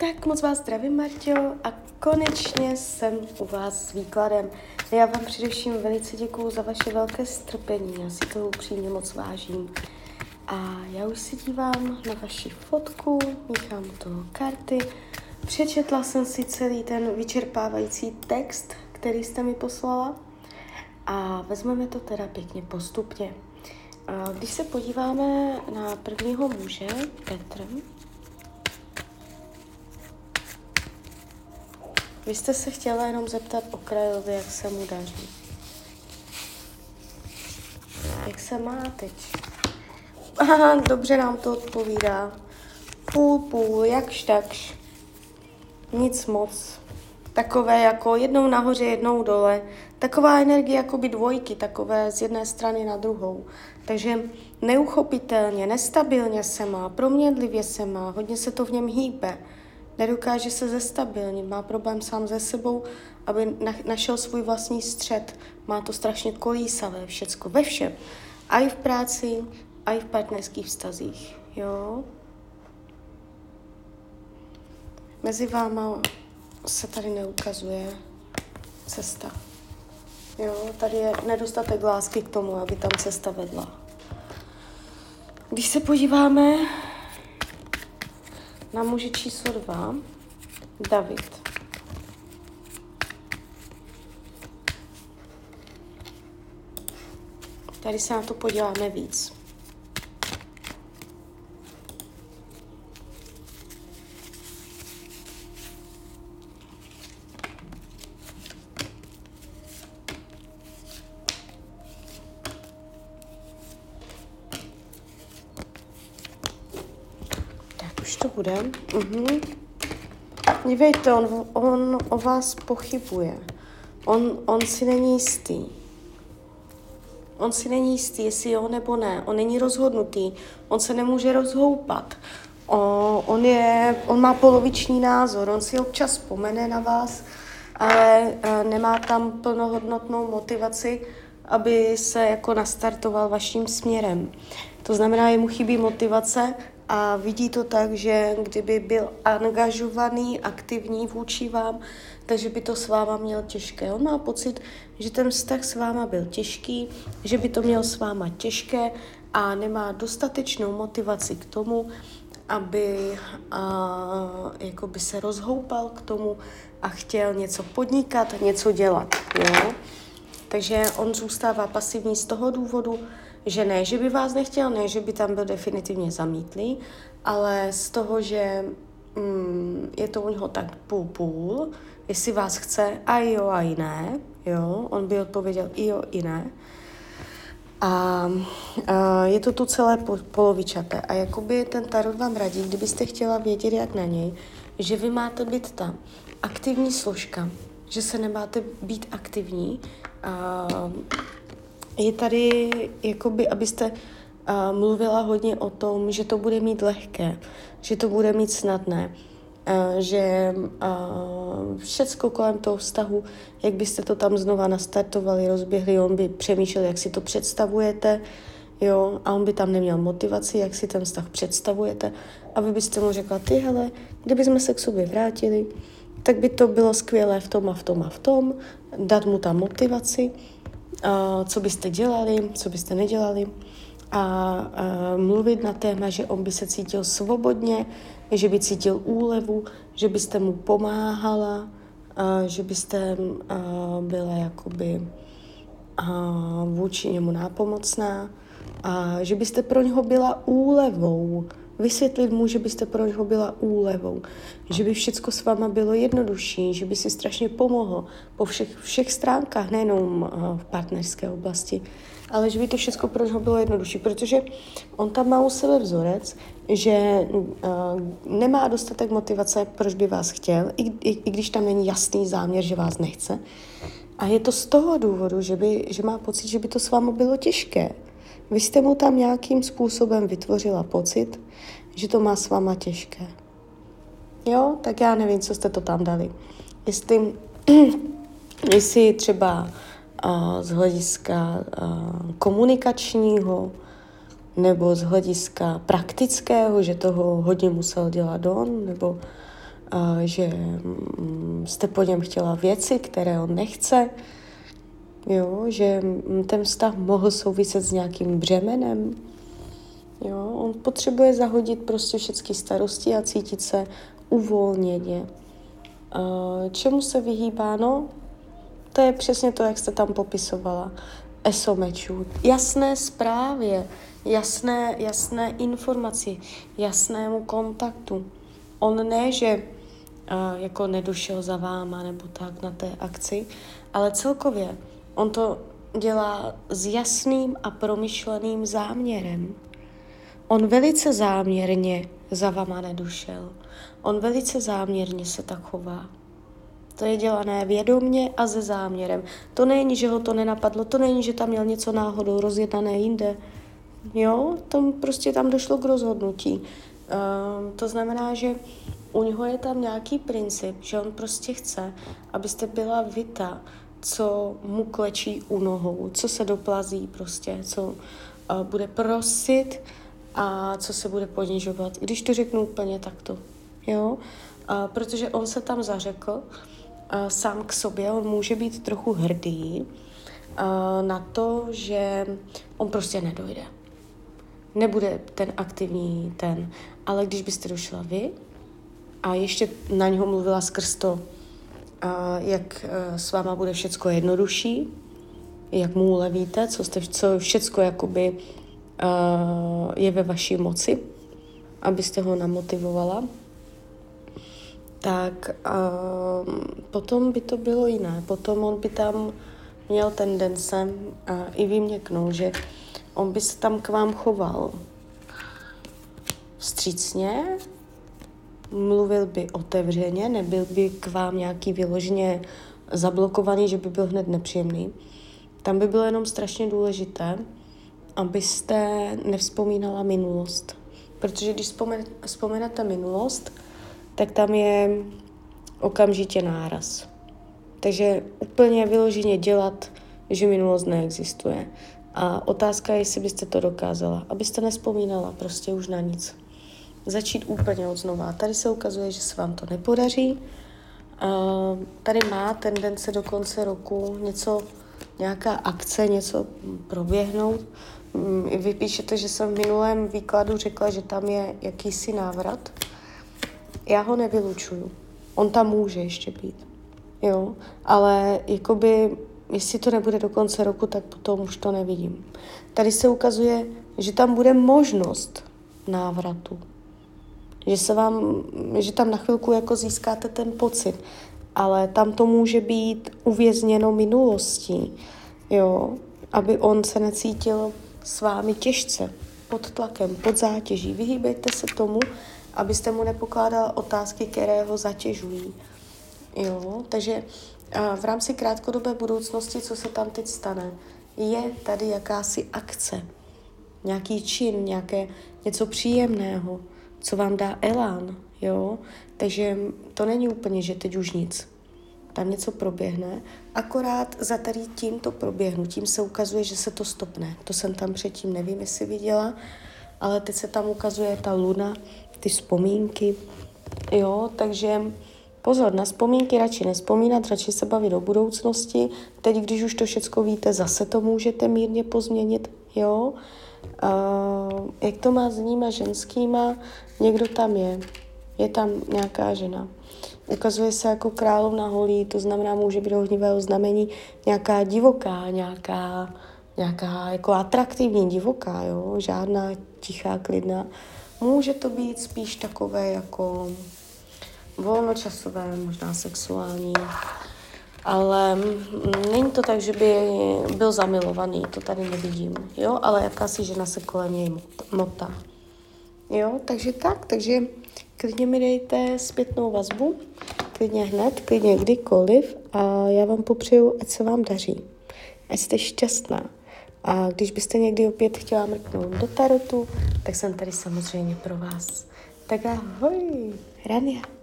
Tak moc vás zdravím, Marťo, a konečně jsem u vás s výkladem. Já vám především velice děkuju za vaše velké strpení, já si to upřímně moc vážím. A já už se dívám na vaši fotku, míchám to karty, přečetla jsem si celý ten vyčerpávající text, který jste mi poslala a vezmeme to teda pěkně postupně. Když se podíváme na prvního muže, Petr, Vy jste se chtěla jenom zeptat okrajově, jak se mu daří. Jak se má teď? Aha, dobře nám to odpovídá. Půl, půl, jakž takž. Nic moc. Takové jako jednou nahoře, jednou dole. Taková energie jako by dvojky, takové z jedné strany na druhou. Takže neuchopitelně, nestabilně se má, proměnlivě se má, hodně se to v něm hýbe nedokáže se zestabilnit, má problém sám ze sebou, aby našel svůj vlastní střed. Má to strašně kolísavé všecko, ve všem. A i v práci, a i v partnerských vztazích. Jo? Mezi váma se tady neukazuje cesta. Jo, tady je nedostatek lásky k tomu, aby tam cesta vedla. Když se podíváme na muži číslo dva, David. Tady se na to podíváme víc. už to bude. Mhm. Dívejte, on, on o vás pochybuje. On, on si není jistý. On si není jistý, jestli jo nebo ne. On není rozhodnutý. On se nemůže rozhoupat. O, on, je, on má poloviční názor. On si občas vzpomene na vás, ale e, nemá tam plnohodnotnou motivaci, aby se jako nastartoval vaším směrem. To znamená, jemu chybí motivace a vidí to tak, že kdyby byl angažovaný, aktivní vůči vám, takže by to s váma měl těžké. On má pocit, že ten vztah s váma byl těžký, že by to měl s váma těžké a nemá dostatečnou motivaci k tomu, aby a, jako by se rozhoupal k tomu a chtěl něco podnikat, něco dělat. Jo? Takže on zůstává pasivní z toho důvodu, že ne, že by vás nechtěl, ne, že by tam byl definitivně zamítlý, ale z toho, že mm, je to u něho tak půl-půl, jestli vás chce a jo a i ne, jo, on by odpověděl i jo i ne. A, a je to tu celé po, polovičaté. A jakoby ten tarot vám radí, kdybyste chtěla vědět, jak na něj, že vy máte být ta aktivní složka, že se nemáte být aktivní, a je tady, jakoby, abyste uh, mluvila hodně o tom, že to bude mít lehké, že to bude mít snadné, uh, že uh, všecko kolem toho vztahu, jak byste to tam znova nastartovali, rozběhli, on by přemýšlel, jak si to představujete, jo, a on by tam neměl motivaci, jak si ten vztah představujete, a vy byste mu řekla, ty hele, kdyby jsme se k sobě vrátili, tak by to bylo skvělé v tom a v tom a v tom, dát mu tam motivaci, co byste dělali, co byste nedělali. A uh, mluvit na téma, že on by se cítil svobodně, že by cítil úlevu, že byste mu pomáhala, uh, že byste byla jakoby vůči němu nápomocná a že byste pro něho byla úlevou, Vysvětlit mu, že byste pro něho byla úlevou, že by všechno s váma bylo jednodušší, že by si strašně pomohlo po všech, všech stránkách, nejenom eh, v partnerské oblasti, ale že by to všechno pro něho bylo jednodušší, protože on tam má u sebe vzorec, že uh, nemá dostatek motivace, proč by vás chtěl, i, i, i když tam není jasný záměr, že vás nechce. A je to z toho důvodu, že, by, že má pocit, že by to s vámi bylo těžké. Vy jste mu tam nějakým způsobem vytvořila pocit, že to má s váma těžké. Jo, tak já nevím, co jste to tam dali. Jestli, jestli třeba uh, z hlediska uh, komunikačního, nebo z hlediska praktického, že toho hodně musel dělat on, nebo že mm, jste po něm chtěla věci, které on nechce, jo, že ten vztah mohl souviset s nějakým břemenem, jo, on potřebuje zahodit prostě všechny starosti a cítit se uvolněně. Čemu se vyhýbá? No, to je přesně to, jak jste tam popisovala. Esomečů. Jasné zprávě, jasné, jasné informaci, jasnému kontaktu. On ne, že jako nedošel za váma nebo tak na té akci, ale celkově on to dělá s jasným a promyšleným záměrem. On velice záměrně za váma nedošel. On velice záměrně se tak chová. To je dělané vědomně a se záměrem. To není, že ho to nenapadlo, to není, že tam měl něco náhodou rozjednané jinde. Jo, tam prostě tam došlo k rozhodnutí. Uh, to znamená, že u něho je tam nějaký princip, že on prostě chce, abyste byla vita, co mu klečí u nohou, co se doplazí prostě, co uh, bude prosit a co se bude ponižovat. Když to řeknu úplně takto, jo, uh, protože on se tam zařekl, uh, sám k sobě, on může být trochu hrdý uh, na to, že on prostě nedojde. Nebude ten aktivní ten, ale když byste došla vy a ještě na něho mluvila skrz to, jak uh, s váma bude všecko jednodušší, jak mu ulevíte, co, jste, co všecko jakoby uh, je ve vaší moci, abyste ho namotivovala, tak potom by to bylo jiné. Potom on by tam měl tendence uh, i vyměknout, že on by se tam k vám choval vstřícně, mluvil by otevřeně, nebyl by k vám nějaký vyloženě zablokovaný, že by byl hned nepříjemný. Tam by bylo jenom strašně důležité, abyste nevzpomínala minulost. Protože když vzpomenete minulost, tak tam je okamžitě náraz. Takže úplně vyloženě dělat, že minulost neexistuje. A otázka je, jestli byste to dokázala, abyste nespomínala prostě už na nic. Začít úplně od znova. Tady se ukazuje, že se vám to nepodaří. Tady má tendence do konce roku něco, nějaká akce, něco proběhnout. Mm, vy píšete, že jsem v minulém výkladu řekla, že tam je jakýsi návrat já ho nevylučuju. On tam může ještě být. Jo, ale jakoby, jestli to nebude do konce roku, tak potom už to nevidím. Tady se ukazuje, že tam bude možnost návratu. Že se vám, že tam na chvilku jako získáte ten pocit, ale tam to může být uvězněno minulostí, jo, aby on se necítil s vámi těžce, pod tlakem, pod zátěží. Vyhýbejte se tomu, abyste mu nepokládala otázky, které ho zatěžují. Jo, takže v rámci krátkodobé budoucnosti, co se tam teď stane, je tady jakási akce, nějaký čin, nějaké něco příjemného, co vám dá elán, jo. Takže to není úplně, že teď už nic. Tam něco proběhne, akorát za tady tímto proběhnutím se ukazuje, že se to stopne. To jsem tam předtím nevím, jestli viděla, ale teď se tam ukazuje ta luna, ty vzpomínky, jo, takže pozor, na vzpomínky radši nespomínat, radši se bavit o budoucnosti. Teď, když už to všecko víte, zase to můžete mírně pozměnit, jo. Uh, jak to má s níma ženskýma, někdo tam je, je tam nějaká žena. Ukazuje se jako královna holí, to znamená, může být ohnivého znamení nějaká divoká, nějaká, nějaká jako atraktivní divoká, jo, žádná tichá, klidná. Může to být spíš takové jako volnočasové, možná sexuální, ale není to tak, že by byl zamilovaný, to tady nevidím, jo, ale jakási žena se kolem něj motá. Jo, takže tak, takže klidně mi dejte zpětnou vazbu, klidně hned, klidně kdykoliv a já vám popřeju, ať se vám daří, ať jste šťastná. A když byste někdy opět chtěla mrknout do tarotu, tak jsem tady samozřejmě pro vás. Tak ahoj, Rania.